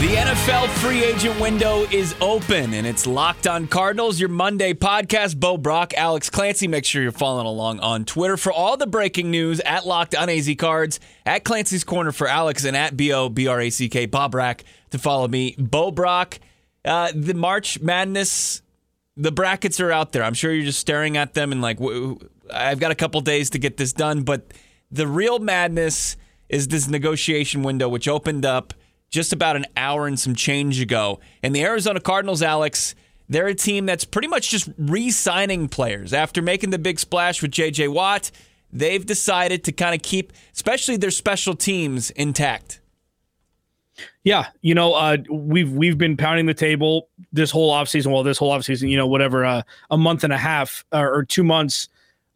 The NFL free agent window is open and it's Locked on Cardinals, your Monday podcast. Bo Brack, Alex Clancy. Make sure you're following along on Twitter for all the breaking news at Locked on AZ Cards, at Clancy's Corner for Alex, and at B O B R A C K Bob Rack to follow me. Bo Brack, uh, the March Madness, the brackets are out there. I'm sure you're just staring at them and like, I've got a couple days to get this done, but the real madness is this negotiation window, which opened up just about an hour and some change ago. And the Arizona Cardinals, Alex, they're a team that's pretty much just re signing players. After making the big splash with JJ Watt, they've decided to kind of keep, especially their special teams, intact. Yeah, you know, uh, we've we've been pounding the table this whole offseason, well, this whole offseason, you know, whatever, uh, a month and a half uh, or two months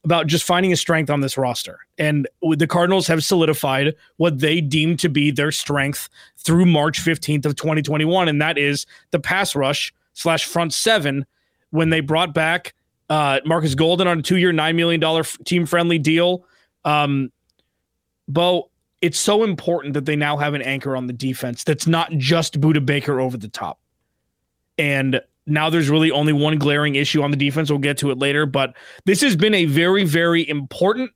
about just finding a strength on this roster. And the Cardinals have solidified what they deem to be their strength through March 15th of 2021. And that is the pass rush slash front seven when they brought back uh, Marcus Golden on a two year, $9 million team friendly deal. Um, Bo, it's so important that they now have an anchor on the defense that's not just Budda Baker over the top. And now there's really only one glaring issue on the defense. We'll get to it later, but this has been a very, very important,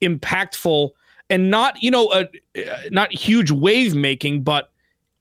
impactful, and not you know a, not huge wave making, but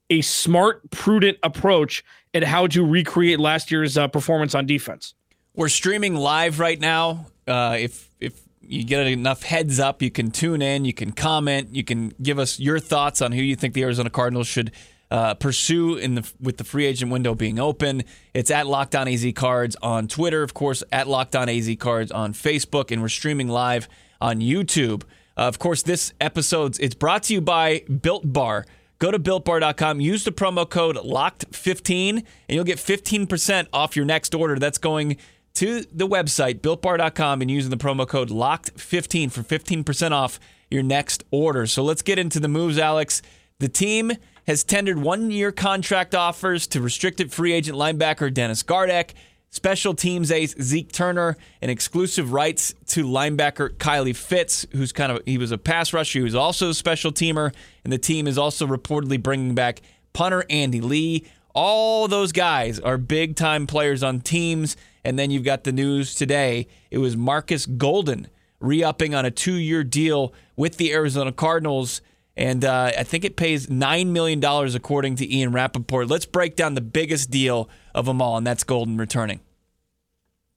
a smart, prudent approach at how to recreate last year's uh, performance on defense. We're streaming live right now. Uh, if if you get enough heads up, you can tune in, you can comment, you can give us your thoughts on who you think the Arizona Cardinals should uh, pursue in the with the free agent window being open. It's at Locked On AZ Cards on Twitter, of course, at Locked On AZ Cards on Facebook, and we're streaming live on YouTube. Uh, of course, this episode it's brought to you by Built Bar. Go to builtbar.com, use the promo code LOCKED15, and you'll get 15% off your next order. That's going to the website, builtbar.com, and using the promo code LOCKED15 for 15% off your next order. So let's get into the moves, Alex. The team has tendered one year contract offers to restricted free agent linebacker Dennis Gardeck, special teams ace Zeke Turner, and exclusive rights to linebacker Kylie Fitts, who's kind of he was a pass rusher, he was also a special teamer, and the team is also reportedly bringing back punter Andy Lee. All those guys are big time players on teams. And then you've got the news today. It was Marcus Golden re upping on a two year deal with the Arizona Cardinals. And uh, I think it pays $9 million, according to Ian Rapoport. Let's break down the biggest deal of them all, and that's Golden returning.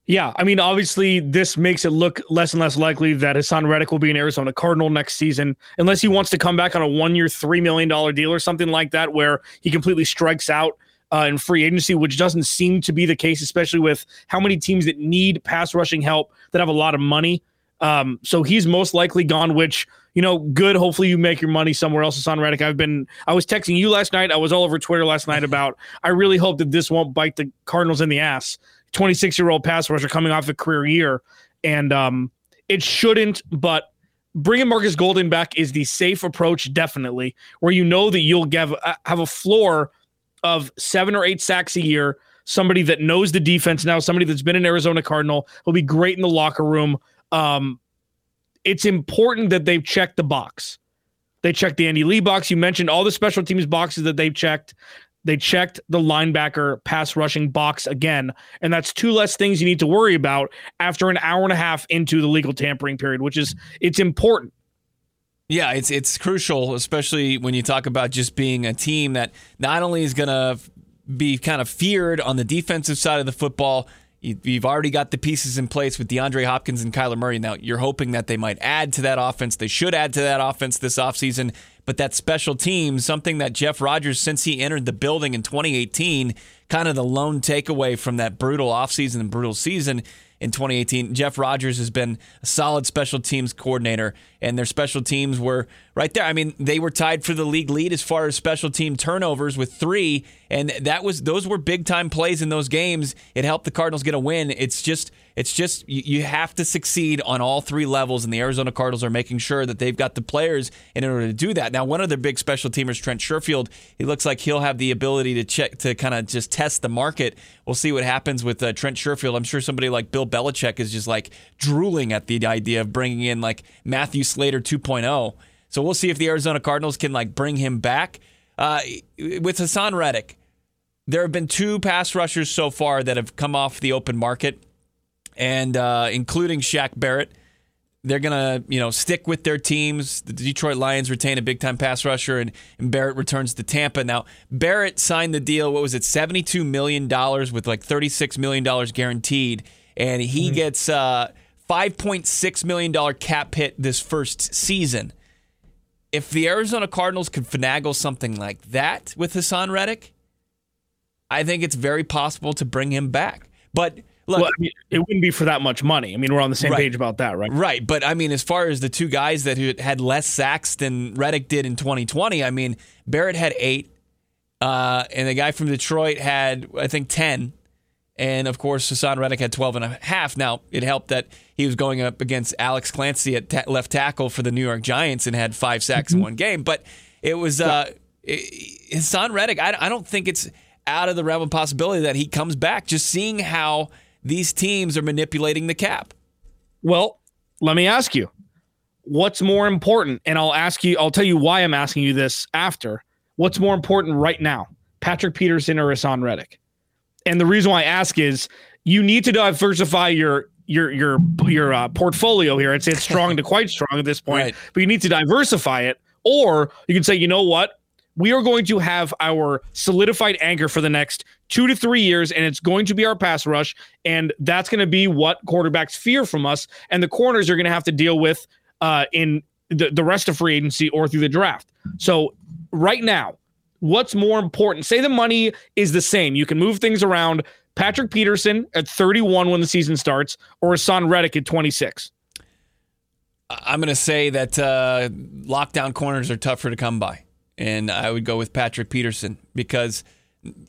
Yeah, I mean, obviously, this makes it look less and less likely that Haason Reddick will be an Arizona Cardinal next season, unless he wants to come back on a one-year, three million dollar deal or something like that, where he completely strikes out uh, in free agency, which doesn't seem to be the case, especially with how many teams that need pass rushing help that have a lot of money. Um, so he's most likely gone, which you know, good. Hopefully, you make your money somewhere else. on Reddick. I've been, I was texting you last night. I was all over Twitter last night about. I really hope that this won't bite the Cardinals in the ass. Twenty six year old pass rusher coming off a career year, and um, it shouldn't. But bringing Marcus Golden back is the safe approach, definitely, where you know that you'll have uh, have a floor of seven or eight sacks a year. Somebody that knows the defense now, somebody that's been an Arizona Cardinal, will be great in the locker room. Um, it's important that they've checked the box. They checked the Andy Lee box. You mentioned all the special teams boxes that they've checked. They checked the linebacker pass rushing box again. And that's two less things you need to worry about after an hour and a half into the legal tampering period, which is it's important. Yeah, it's it's crucial, especially when you talk about just being a team that not only is going to be kind of feared on the defensive side of the football, You've already got the pieces in place with DeAndre Hopkins and Kyler Murray. Now, you're hoping that they might add to that offense. They should add to that offense this offseason. But that special team, something that Jeff Rodgers, since he entered the building in 2018, kind of the lone takeaway from that brutal offseason and brutal season in 2018. Jeff Rodgers has been a solid special teams coordinator, and their special teams were right there. I mean, they were tied for the league lead as far as special team turnovers with three, and that was those were big time plays in those games. It helped the Cardinals get a win. It's just It's just you, you have to succeed on all three levels, and the Arizona Cardinals are making sure that they've got the players in order to do that. Now, one of their big special teamers, Trent Sherfield, he looks like he'll have the ability to check to kind of just test the market. We'll see what happens with uh, Trent Sherfield. I'm sure somebody like Bill Belichick is just like drooling at the idea of bringing in like Matthew Slater 2.0. So we'll see if the Arizona Cardinals can like bring him back. Uh, with Haason Reddick, there have been two pass rushers so far that have come off the open market and uh, including Shaq Barrett. They're gonna, you know, stick with their teams. The Detroit Lions retain a big time pass rusher, and, and Barrett returns to Tampa. Now, Barrett signed the deal. What was it, seventy two million dollars with like thirty six million dollars guaranteed, and he mm-hmm. gets uh, five point six million dollar cap hit this first season. If the Arizona Cardinals could finagle something like that with Haason Reddick, I think it's very possible to bring him back. But Look, well, I mean, it wouldn't be for that much money. I mean, we're on the same right. page about that, right? Right. But I mean, as far as the two guys that had less sacks than Reddick did in 2020, I mean, Barrett had eight, uh, and the guy from Detroit had, I think, 10. And of course, Haason Reddick had 12 and a half. Now, it helped that he was going up against Alex Clancy at ta- left tackle for the New York Giants and had five sacks mm-hmm. in one game. But it was uh, it, Haason Reddick. I, I don't think it's out of the realm of possibility that he comes back. Just seeing how these teams are manipulating the cap. Well, let me ask you what's more important? And I'll ask you, I'll tell you why I'm asking you this after. What's more important right now, Patrick Peterson or Haason Reddick? And the reason why I ask is you need to diversify your your your your uh, portfolio here. It's it's strong to quite strong at this point, right. but you need to diversify it. Or you can say, you know what, we are going to have our solidified anchor for the next two to three years, and it's going to be our pass rush. And that's going to be what quarterbacks fear from us. And the corners are going to have to deal with uh, in the, the rest of free agency or through the draft. So, right now, what's more important? Say the money is the same. You can move things around. Patrick Peterson at 31 when the season starts, or Haason Reddick at 26. I'm going to say that uh, lockdown corners are tougher to come by and I would go with Patrick Peterson because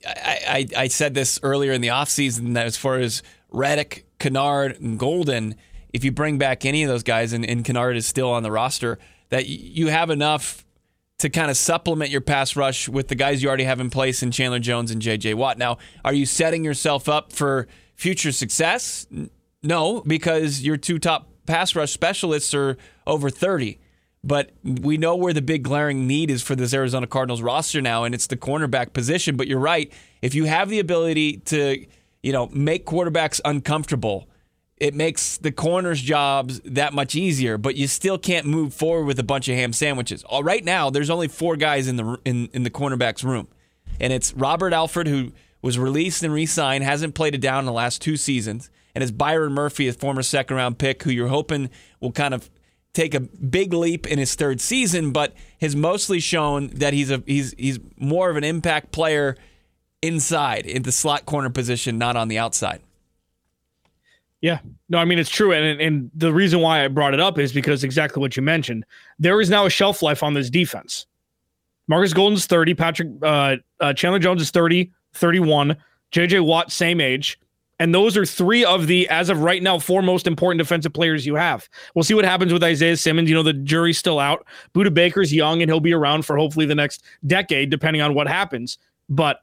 I, I, I said this earlier in the offseason that as far as Reddick, Kennard, and Golden, if you bring back any of those guys and, and Kennard is still on the roster, that you have enough to kind of supplement your pass rush with the guys you already have in place in Chandler Jones and J.J. Watt. Now, are you setting yourself up for future success? No, because your two top pass rush specialists are over 30. But we know where the big glaring need is for this Arizona Cardinals roster now, and it's the cornerback position. But you're right. If you have the ability to, you know, make quarterbacks uncomfortable, it makes the corners' jobs that much easier. But you still can't move forward with a bunch of ham sandwiches. All right now, there's only four guys in the in, in the cornerbacks room, and it's Robert Alford who was released and re-signed, hasn't played it down in the last two seasons, and it's Byron Murphy, a former second round pick, who you're hoping will kind of take a big leap in his third season, but has mostly shown that he's a he's he's more of an impact player inside in the slot corner position, not on the outside. Yeah, no, I mean it's true, and and the reason why I brought it up is because exactly what you mentioned. There is now a shelf life on this defense. Marcus Golden's 30, Patrick uh, uh, Chandler Jones is 30, 31, JJ Watt same age. And those are three of the, as of right now, four most important defensive players you have. We'll see what happens with Isaiah Simmons. You know, the jury's still out. Budda Baker's young and he'll be around for hopefully the next decade, depending on what happens. But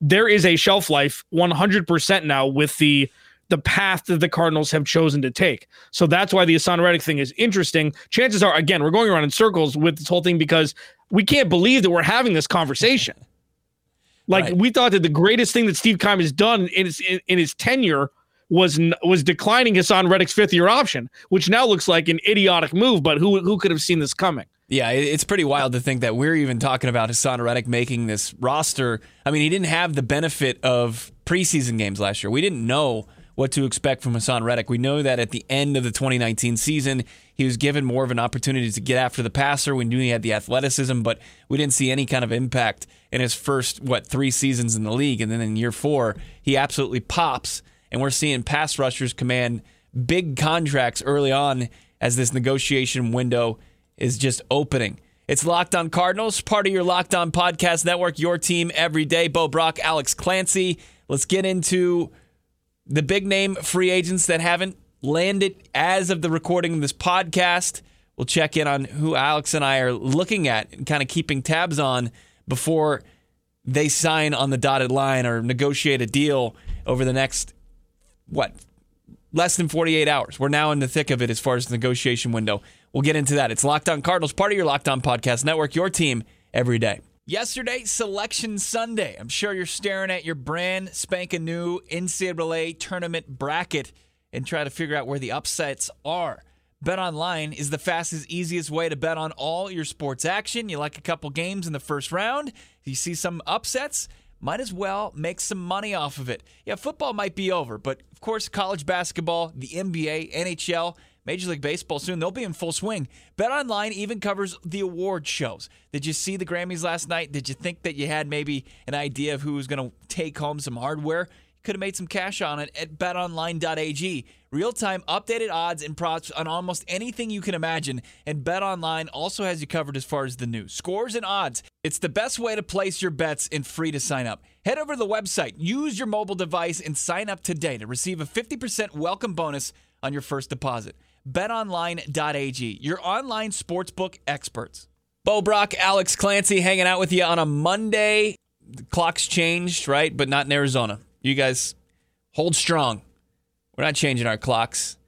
there is a shelf life 100% now with the the path that the Cardinals have chosen to take. So that's why the Haason Reddick thing is interesting. Chances are, again, we're going around in circles with this whole thing because we can't believe that we're having this conversation. Like right. we thought that the greatest thing that Steve Keim has done in his in, in his tenure was was declining Haason Reddick's fifth year option, which now looks like an idiotic move. But who who could have seen this coming? Yeah, it's pretty wild to think that we're even talking about Haason Reddick making this roster. I mean, he didn't have the benefit of preseason games last year. We didn't know what to expect from Haason Reddick. We know that at the end of the 2019 season, he was given more of an opportunity to get after the passer. We knew he had the athleticism, but we didn't see any kind of impact in his first, what, three seasons in the league. And then in year four, he absolutely pops. And we're seeing pass rushers command big contracts early on as this negotiation window is just opening. It's Locked On Cardinals, part of your Locked On Podcast Network, your team every day. Bo Brack, Alex Clancy. Let's get into the big name free agents that haven't landed as of the recording of this podcast. We'll check in on who Alex and I are looking at and kind of keeping tabs on before they sign on the dotted line or negotiate a deal over the next, what, less than 48 hours. We're now in the thick of it as far as the negotiation window. We'll get into that. It's Locked On Cardinals, part of your Locked On Podcast Network, your team every day. Yesterday, Selection Sunday. I'm sure you're staring at your brand spanking new NCAA tournament bracket and trying to figure out where the upsets are. Bet online is the fastest, easiest way to bet on all your sports action. You like a couple games in the first round, you see some upsets, might as well make some money off of it. Yeah, football might be over, but of course, college basketball, the NBA, NHL, Major League Baseball soon, they'll be in full swing. Bet Online even covers the award shows. Did you see the Grammys last night? Did you think that you had maybe an idea of who was going to take home some hardware? could have made some cash on it at betonline.ag. Real time updated odds and props on almost anything you can imagine. And BetOnline also has you covered as far as the news, scores, and odds. It's the best way to place your bets and free to sign up. Head over to the website, use your mobile device, and sign up today to receive a 50% welcome bonus on your first deposit. BetOnline.ag, your online sportsbook experts. Bo Brack, Alex Clancy hanging out with you on a Monday. The clock's changed, right? But not in Arizona. You guys hold strong. We're not changing our clocks.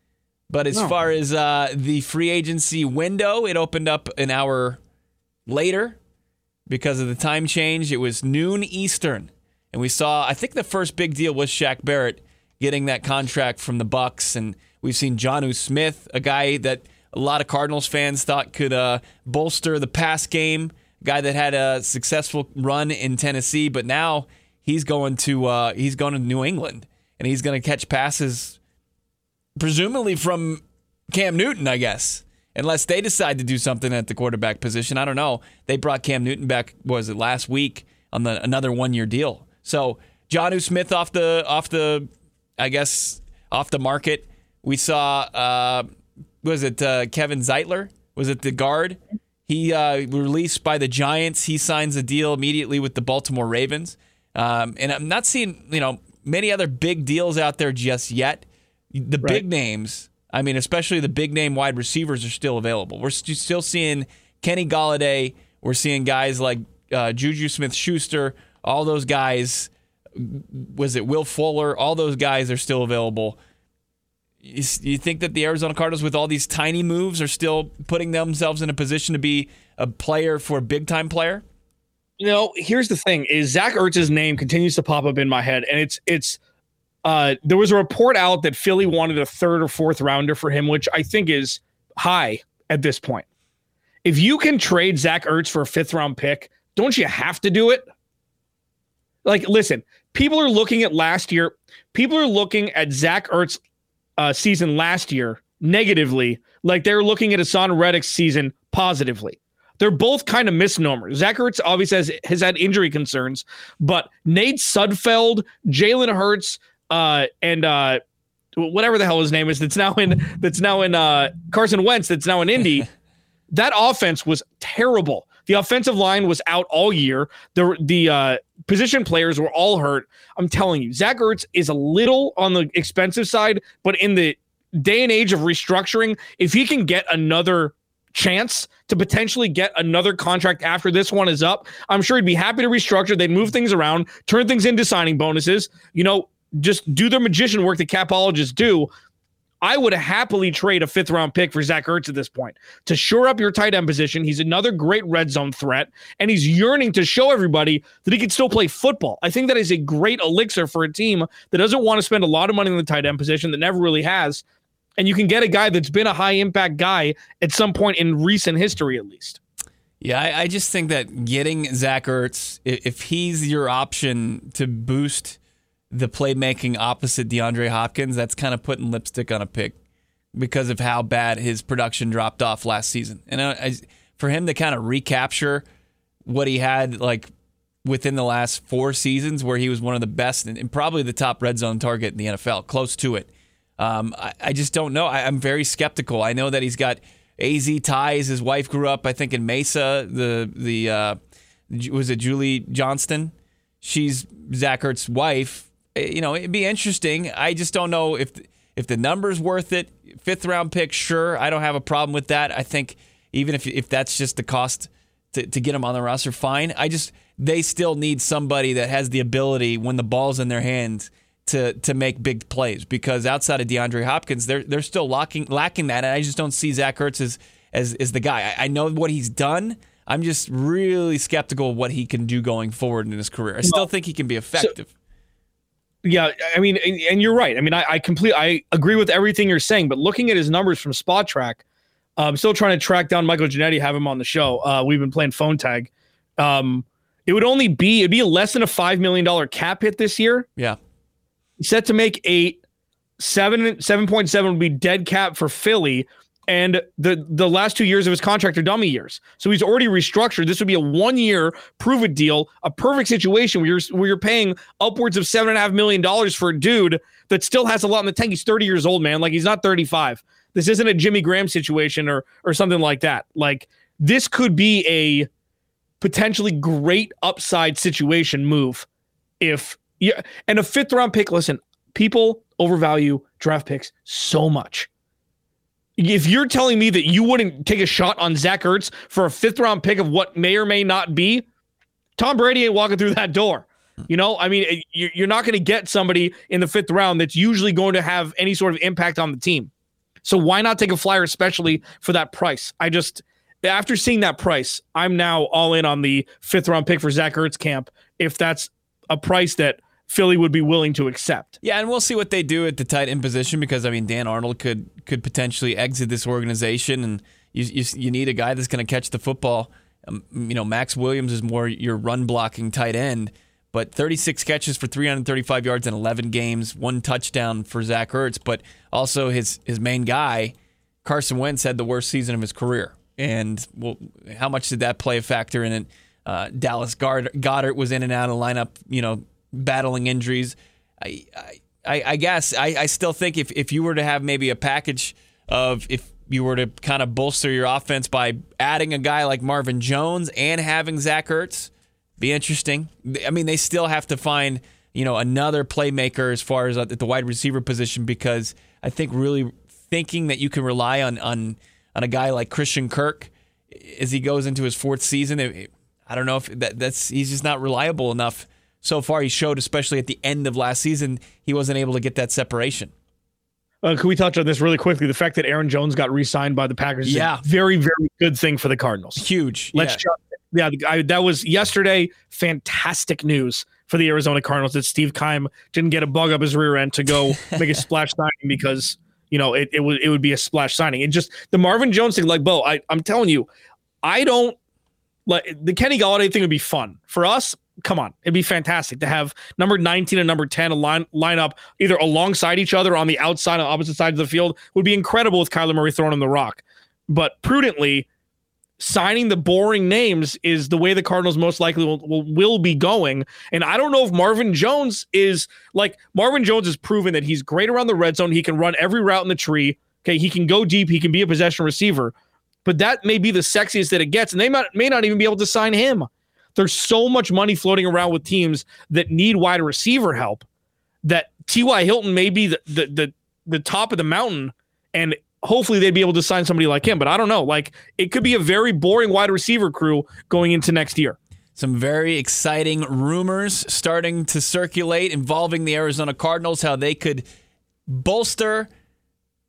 But as no. far as uh, the free agency window, it opened up an hour later because of the time change. It was noon Eastern, and we saw. I think the first big deal was Shaq Barrett getting that contract from the Bucks, and we've seen Jonnu Smith, a guy that a lot of Cardinals fans thought could uh, bolster the pass game, guy that had a successful run in Tennessee, but now he's going to uh, he's going to New England and he's going to catch passes, presumably from Cam Newton, I guess. Unless they decide to do something at the quarterback position, I don't know. They brought Cam Newton back. Was it last week on the another one year deal? So Jonnu Smith off the off the, I guess off the market. We saw uh, was it uh, Kevin Zeitler? Was it the guard? He uh, released by the Giants. He signs a deal immediately with the Baltimore Ravens. Um, and I'm not seeing, you know, many other big deals out there just yet. The right. big names, I mean, especially the big name wide receivers are still available. We're st- still seeing Kenny Golladay. We're seeing guys like uh, Juju Smith Schuster. All those guys, was it Will Fuller? All those guys are still available. You, you think that the Arizona Cardinals, with all these tiny moves, are still putting themselves in a position to be a player for a big time player? you know, here's the thing: is Zach Ertz's name continues to pop up in my head, and it's it's. Uh, there was a report out that Philly wanted a third or fourth rounder for him, which I think is high at this point. If you can trade Zach Ertz for a fifth round pick, don't you have to do it? Like, listen, people are looking at last year. People are looking at Zach Ertz uh, season last year negatively, like they're looking at Haason Reddick's season positively. They're both kind of misnomers. Zach Ertz obviously has, has had injury concerns, but Nate Sudfeld, Jalen Hurts, uh, and uh, whatever the hell his name is, that's now in that's now in uh, Carson Wentz, that's now in Indy. that offense was terrible. The offensive line was out all year. The the uh, position players were all hurt. I'm telling you, Zach Ertz is a little on the expensive side, but in the day and age of restructuring, if he can get another chance to potentially get another contract after this one is up, I'm sure he'd be happy to restructure. They'd move things around, turn things into signing bonuses, you know, just do their magician work that capologists do. I would happily trade a fifth round pick for Zach Ertz at this point to shore up your tight end position. He's another great red zone threat, and he's yearning to show everybody that he can still play football. I think that is a great elixir for a team that doesn't want to spend a lot of money in the tight end position that never really has and you can get a guy that's been a high impact guy at some point in recent history, at least. Yeah, I, I just think that getting Zach Ertz, if he's your option to boost the playmaking opposite DeAndre Hopkins, that's kind of putting lipstick on a pig because of how bad his production dropped off last season. And I, I, for him to kind of recapture what he had like within the last four seasons, where he was one of the best and, and probably the top red zone target in the NFL, close to it. Um, I, I, just don't know. I, am very skeptical. I know that he's got AZ ties. His wife grew up, I think, in Mesa. The the uh, was it Julie Johnston? She's Zach Ertz's wife, Uh, you know, it'd be interesting. I just don't know if if the number's worth it. Fifth round pick, sure, I don't have a problem with that. I think even if if that's just the cost to, to get him on the roster, fine. I just they still need somebody that has the ability when the ball's in their hands to to make big plays because outside of DeAndre Hopkins, they're they're still lacking lacking that, and I just don't see Zach Ertz as as, as the guy. I, I know what he's done. I'm just really skeptical of what he can do going forward in his career. I still think he can be effective. So, yeah, I mean, and, and, you're right. I mean, I, I completely I agree with everything you're saying, but looking at his numbers from Spotrac, uh, I'm still trying to track down Michael Ginnitti, have him on the show. Uh, we've been playing phone tag. Um, it would only be it'd be less than a five million dollar cap hit this year. Yeah, set to make eight. Seven seven point seven would be dead cap for Philly and the the last two years of his contract are dummy years. So he's already restructured. This would be a one year prove it deal, a perfect situation where you're where you're paying upwards of seven and a half million dollars for a dude that still has a lot in the tank. He's 30 years old, man. Like he's not 35. This isn't a Jimmy Graham situation or or something like that. Like this could be a potentially great upside situation move if yeah and a fifth round pick. Listen, people overvalue draft picks so much if you're telling me that you wouldn't take a shot on Zach Ertz for a fifth round pick of what may or may not be, Tom Brady ain't walking through that door. You know, I mean, eh, you're not going to get somebody in the fifth round that's usually going to have any sort of impact on the team. So why not take a flyer, especially for that price? I just, after seeing that price, I'm now all in on the fifth round pick for Zach Ertz camp. If that's a price that Philly would be willing to accept. Yeah, and we'll see what they do at the tight end position because I mean Dan Arnold could could potentially exit this organization, and you you, you need a guy that's going to catch the football. Um, you know, Maxx Williams is more your run blocking tight end, but 36 catches for 335 yards in 11 games, one touchdown for Zach Ertz, but also his his main guy, Carson Wentz, had the worst season of his career. And well, how much did that play a factor in it? Uh, Dallas Goedert was in and out of the lineup, you know, battling injuries. I, I, I guess I, I still think if, if you were to have maybe a package of if you were to kind of bolster your offense by adding a guy like Marvin Jones and having Zach Ertz, be interesting. I mean, they still have to find you know another playmaker as far as at the wide receiver position because I think really thinking that you can rely on on on a guy like Christian Kirk as he goes into his fourth season. I don't know if that, that's he's just not reliable enough so far he showed, especially at the end of last season, he wasn't able to get that separation. Uh, can we touch on this really quickly? The fact that Aaron Jones got re-signed by the Packers yeah. very, very good thing for the Cardinals. Huge. Let's yeah, yeah I, that was yesterday. Fantastic news for the Arizona Cardinals that Steve Keim didn't get a bug up his rear end to go make a splash signing because you know it, it would it would be a splash signing. It just the Marvin Jones thing, like Bo, I, I'm telling you, I don't like the Kenny Golladay thing would be fun for us come on, it'd be fantastic to have number 19 and number 10 line line up either alongside each other on the outside on opposite sides of the field would be incredible with Kyler Murray throwing him the rock. But prudently, signing the boring names is the way the Cardinals most likely will, will, will be going. And I don't know if Marvin Jones is like Marvin Jones has proven that he's great around the red zone. He can run every route in the tree. Okay, he can go deep. He can be a possession receiver. But that may be the sexiest that it gets, and they might, may not even be able to sign him. There's so much money floating around with teams that need wide receiver help that T.Y. Hilton may be the, the, the, the top of the mountain and hopefully they'd be able to sign somebody like him. But I don't know. Like it could be a very boring wide receiver crew going into next year. Some very exciting rumors starting to circulate involving the Arizona Cardinals, how they could bolster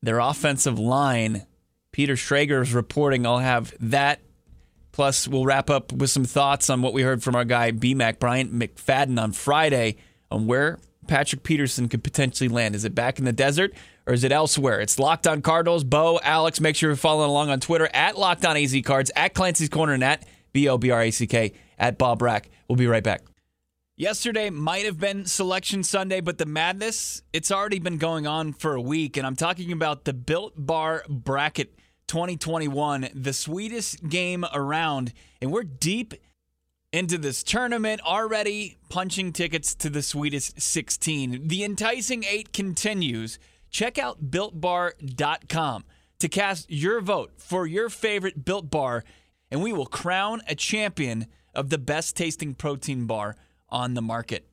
their offensive line. Peter Schrager is reporting I'll have that Plus, we'll wrap up with some thoughts on what we heard from our guy BMAC Bryant McFadden on Friday on where Patrick Peterson could potentially land. Is it back in the desert or is it elsewhere? It's Locked On Cardinals. Bo, Alex, make sure you're following along on Twitter at Locked On AZ Cards, at Clancy's Corner, and at B O B R A C K at Bob Rack. We'll be right back. Yesterday might have been Selection Sunday, but the madness, it's already been going on for a week. And I'm talking about the Built Bar Bracket 2021, the sweetest game around. And we're deep into this tournament already, punching tickets to the sweetest 16. The enticing eight continues. Check out builtbar.com to cast your vote for your favorite built bar, and we will crown a champion of the best tasting protein bar on the market.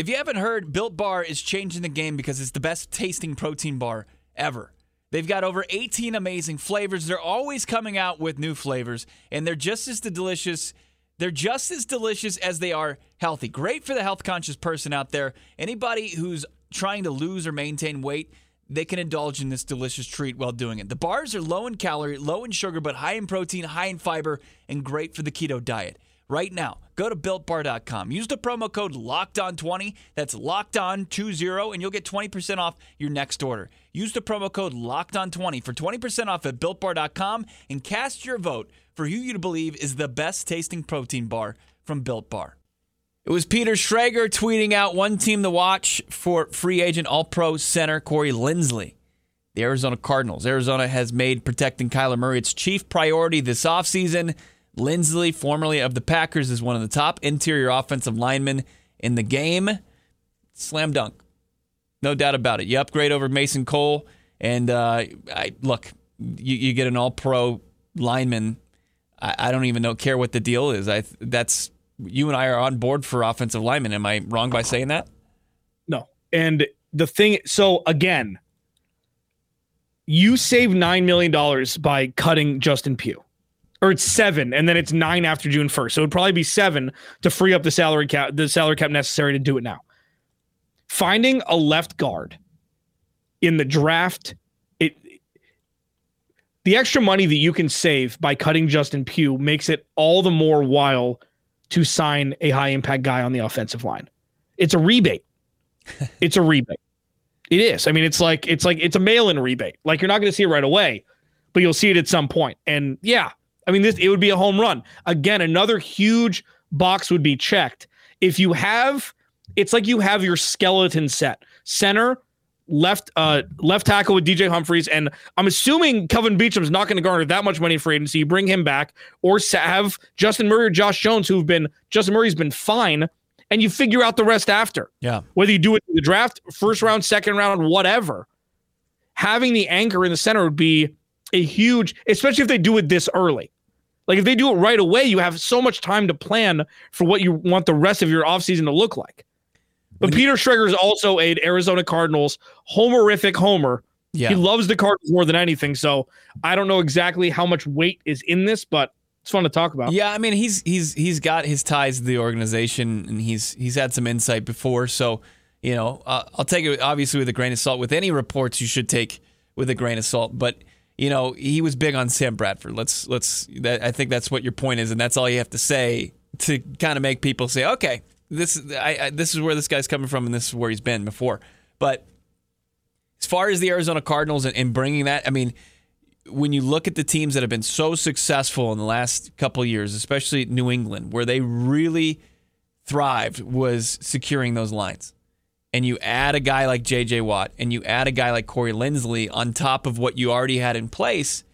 If you haven't heard, Built Bar is changing the game because it's the best tasting protein bar ever. They've got over 18 amazing flavors. They're always coming out with new flavors, and they're just as delicious. They're just as delicious as they are healthy. Great for the health conscious person out there. Anybody who's trying to lose or maintain weight, they can indulge in this delicious treat while doing it. The bars are low in calorie, low in sugar, but high in protein, high in fiber, and great for the keto diet right now. Go to builtbar.com. Use the promo code LOCKEDON20. That's locked LOCKEDON20, and you'll get 20% off your next order. Use the promo code LOCKEDON20 for 20% off at builtbar.com and cast your vote for who you believe is the best tasting protein bar from Built Bar. It was Peter Schrager tweeting out one team to watch for free agent All Pro center Corey Linsley. The Arizona Cardinals. Arizona has made protecting Kyler Murray its chief priority this offseason. Linsley, formerly of the Packers, is one of the top interior offensive linemen in the game. Slam dunk. No doubt about it. You upgrade over Mason Cole, and uh, I, look, you, you, get an all pro lineman. I, I, don't even know care what the deal is. I That's you and I are on board for offensive linemen. Am I wrong by saying that? No. And the thing, so again, you save $9 million by cutting Justin Pugh or it's seven, and then it's nine after June first. So it'd probably be seven to free up the salary cap, the salary cap necessary to do it now. Finding a left guard in the draft, it the extra money that you can save by cutting Justin Pugh makes it all the more while to sign a high impact guy on the offensive line. It's a rebate. it's a rebate. It is. I mean, it's like it's like it's a mail-in rebate. Like you're not going to see it right away, but you'll see it at some point. And yeah, I mean, this it would be a home run. Again, another huge box would be checked. If you have, it's like you have your skeleton set. Center, left uh left tackle with DJ Humphries, and I'm assuming Kelvin Beachum's not going to garner that much money for agency. You bring him back, or have Justin Murray or Josh Jones, who've been Justin Murray's been fine, and you figure out the rest after. Yeah, whether you do it in the draft, first round, second round, whatever. Having the anchor in the center would be a huge, especially if they do it this early. Like if they do it right away, you have so much time to plan for what you want the rest of your offseason to look like. But when Peter Schrager is also a Arizona Cardinals homerific homer. Yeah. He loves the Cardinals more than anything. So I don't know exactly how much weight is in this, but it's fun to talk about. Yeah, I mean he's he's he's got his ties to the organization and he's he's had some insight before. So you know uh, I'll take it obviously with a grain of salt. With any reports, you should take with a grain of salt. But you know, he was big on Sam Bradford. Let's let's. That, I think that's what your point is, and that's all you have to say to kind of make people say, okay, this I, I, this is where this guy's coming from, and this is where he's been before. But as far as the Arizona Cardinals and, and bringing that, I mean, when you look at the teams that have been so successful in the last couple years, especially New England, where they really thrived, was securing those lines and you add a guy like JJ Watt and you add a guy like Corey Linsley on top of what you already had in place,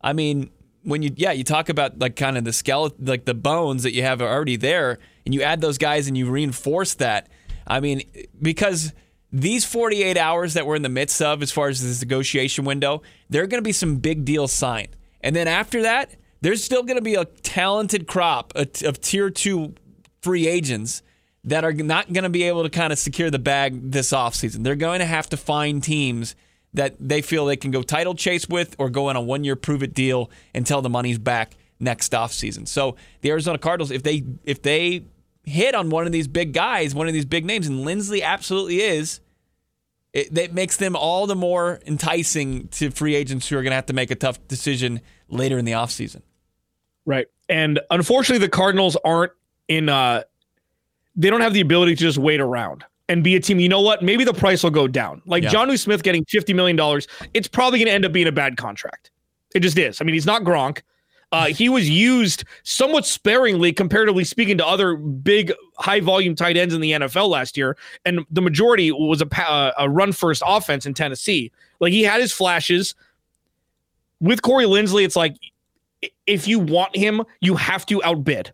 I mean, when you yeah, you talk about like kind of the skeleton like the bones that you have already there and you add those guys and you reinforce that. I mean, because these 48 hours that we're in the midst of as far as this negotiation window, there are going to be some big deals signed. And then after that, there's still going to be a talented crop of tier 2 free agents that are not going to be able to kind of secure the bag this offseason. They're going to have to find teams that they feel they can go title chase with or go on a one year prove it deal until the money's back next offseason. So the Arizona Cardinals, if they if they hit on one of these big guys, one of these big names, and Linsley absolutely is, it, it makes them all the more enticing to free agents who are going to have to make a tough decision later in the offseason. Right. And unfortunately, the Cardinals aren't in uh, they don't have the ability to just wait around and be a team. You know what? Maybe the price will go down. Like yeah. Jonnu Smith getting $50 million, it's probably going to end up being a bad contract. It just is. I mean, he's not Gronk. Uh, he was used somewhat sparingly, comparatively speaking, to other big, high volume tight ends in the NFL last year. And the majority was a, uh, a run first offense in Tennessee. Like he had his flashes. With Corey Linsley, it's like if you want him, you have to outbid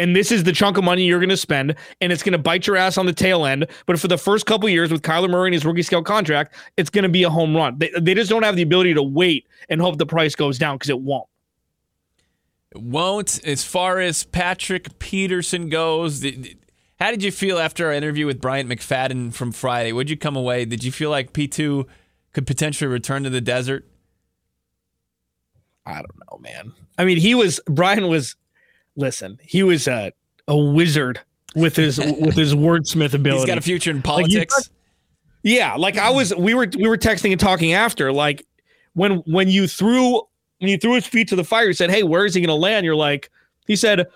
and this is the chunk of money you're going to spend, and it's going to bite your ass on the tail end. But for the first couple years with Kyler Murray and his rookie scale contract, it's going to be a home run. They, they just don't have the ability to wait and hope the price goes down because it won't. It won't. As far as Patrick Peterson goes, How did you feel after our interview with Bryant McFadden from Friday? Would you come away? Did you feel like P2 could potentially return to the desert? I don't know, man. I mean, he was Brian was listen, he was a a wizard with his with his wordsmith ability. He's got a future in politics. Like yeah, like I was we were we were texting and talking after like when when you threw when you threw his feet to the fire, you said, "Hey, where is he going to land?" You're like, he said,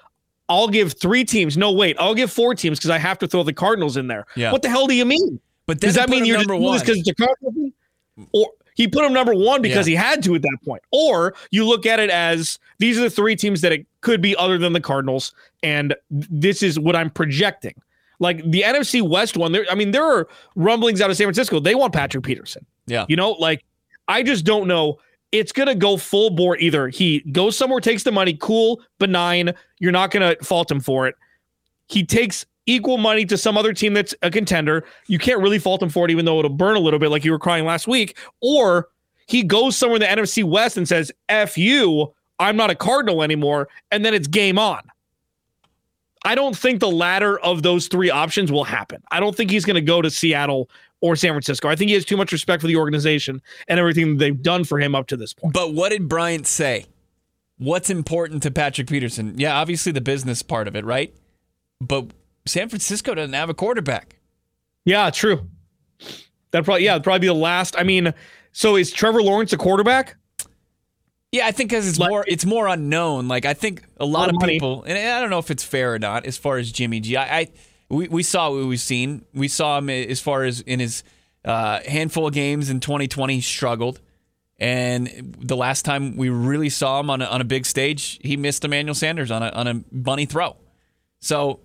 "I'll give three teams." No, wait, I'll give four teams because I have to throw the Cardinals in there. Yeah. What the hell do you mean? But does that mean you're number one because it's a Cardinals? Or he put him number one because yeah. he had to at that point. Or you look at it as these are the three teams that it could be other than the Cardinals, and this is what I'm projecting. Like the NFC West one, there. I mean, there are rumblings out of San Francisco. They want Patrick Peterson. Yeah, you know, like I just don't know it's going to go full bore either. He goes somewhere, takes the money, cool, benign. You're not going to fault him for it. He takes equal money to some other team that's a contender. You can't really fault him for it, even though it'll burn a little bit, like you were crying last week. Or he goes somewhere in the NFC West and says, F you, I'm not a Cardinal anymore. And then it's game on. I don't think the latter of those three options will happen. I don't think he's going to go to Seattle or San Francisco. I think he has too much respect for the organization and everything they've done for him up to this point. But what did Bryant say? What's important to Patrick Peterson? Yeah, obviously the business part of it, right? But San Francisco doesn't have a quarterback. Yeah, true. That probably yeah, probably be the last. I mean, so is Trevor Lawrence a quarterback? Yeah, I think because it's more it's more unknown. Like I think a lot of people, and I don't know if it's fair or not, as far as Jimmy G. I, I we, we saw what we've seen. We saw him as far as in his uh, handful of games in 2020, he struggled. And the last time we really saw him on a, on a big stage, he missed Emmanuel Sanders on a, on a bunny throw. So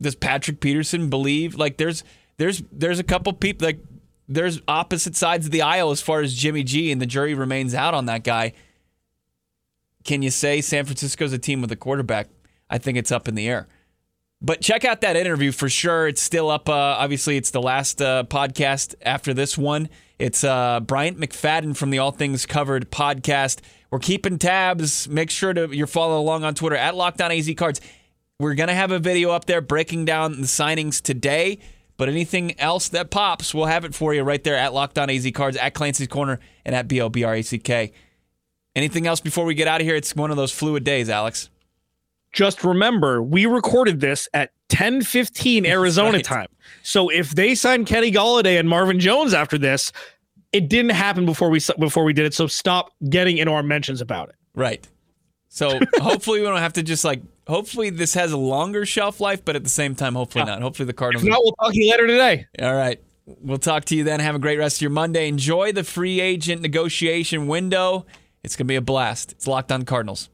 does Patrick Peterson believe like there's there's there's a couple people like there's opposite sides of the aisle as far as Jimmy G and the jury remains out on that guy. Can you say San Francisco's a team with a quarterback? I think it's up in the air. But check out that interview for sure. It's still up. Uh, obviously, it's the last uh, podcast after this one. It's uh, Bryant McFadden from the All Things Covered podcast. We're keeping tabs. Make sure to you're following along on Twitter at Locked On AZ Cards. We're gonna have a video up there breaking down the signings today. But anything else that pops, we'll have it for you right there at Locked On AZ Cards, at Clancy's Corner, and at B O B R A C K. Anything else before we get out of here? It's one of those fluid days, Alex just remember we recorded this at 10:15 Arizona right. time. So if they sign Kenny Golladay and Marvin Jones after this, it didn't happen before we before we did it. So stop getting into our mentions about it. Right. So hopefully we don't have to just like. Hopefully this has a longer shelf life, but at the same time, hopefully yeah. not. Hopefully the Cardinals. If not, we'll talk to you later today. All right. We'll talk to you then. Have a great rest of your Monday. Enjoy the free agent negotiation window. It's going to be a blast. It's Locked On Cardinals.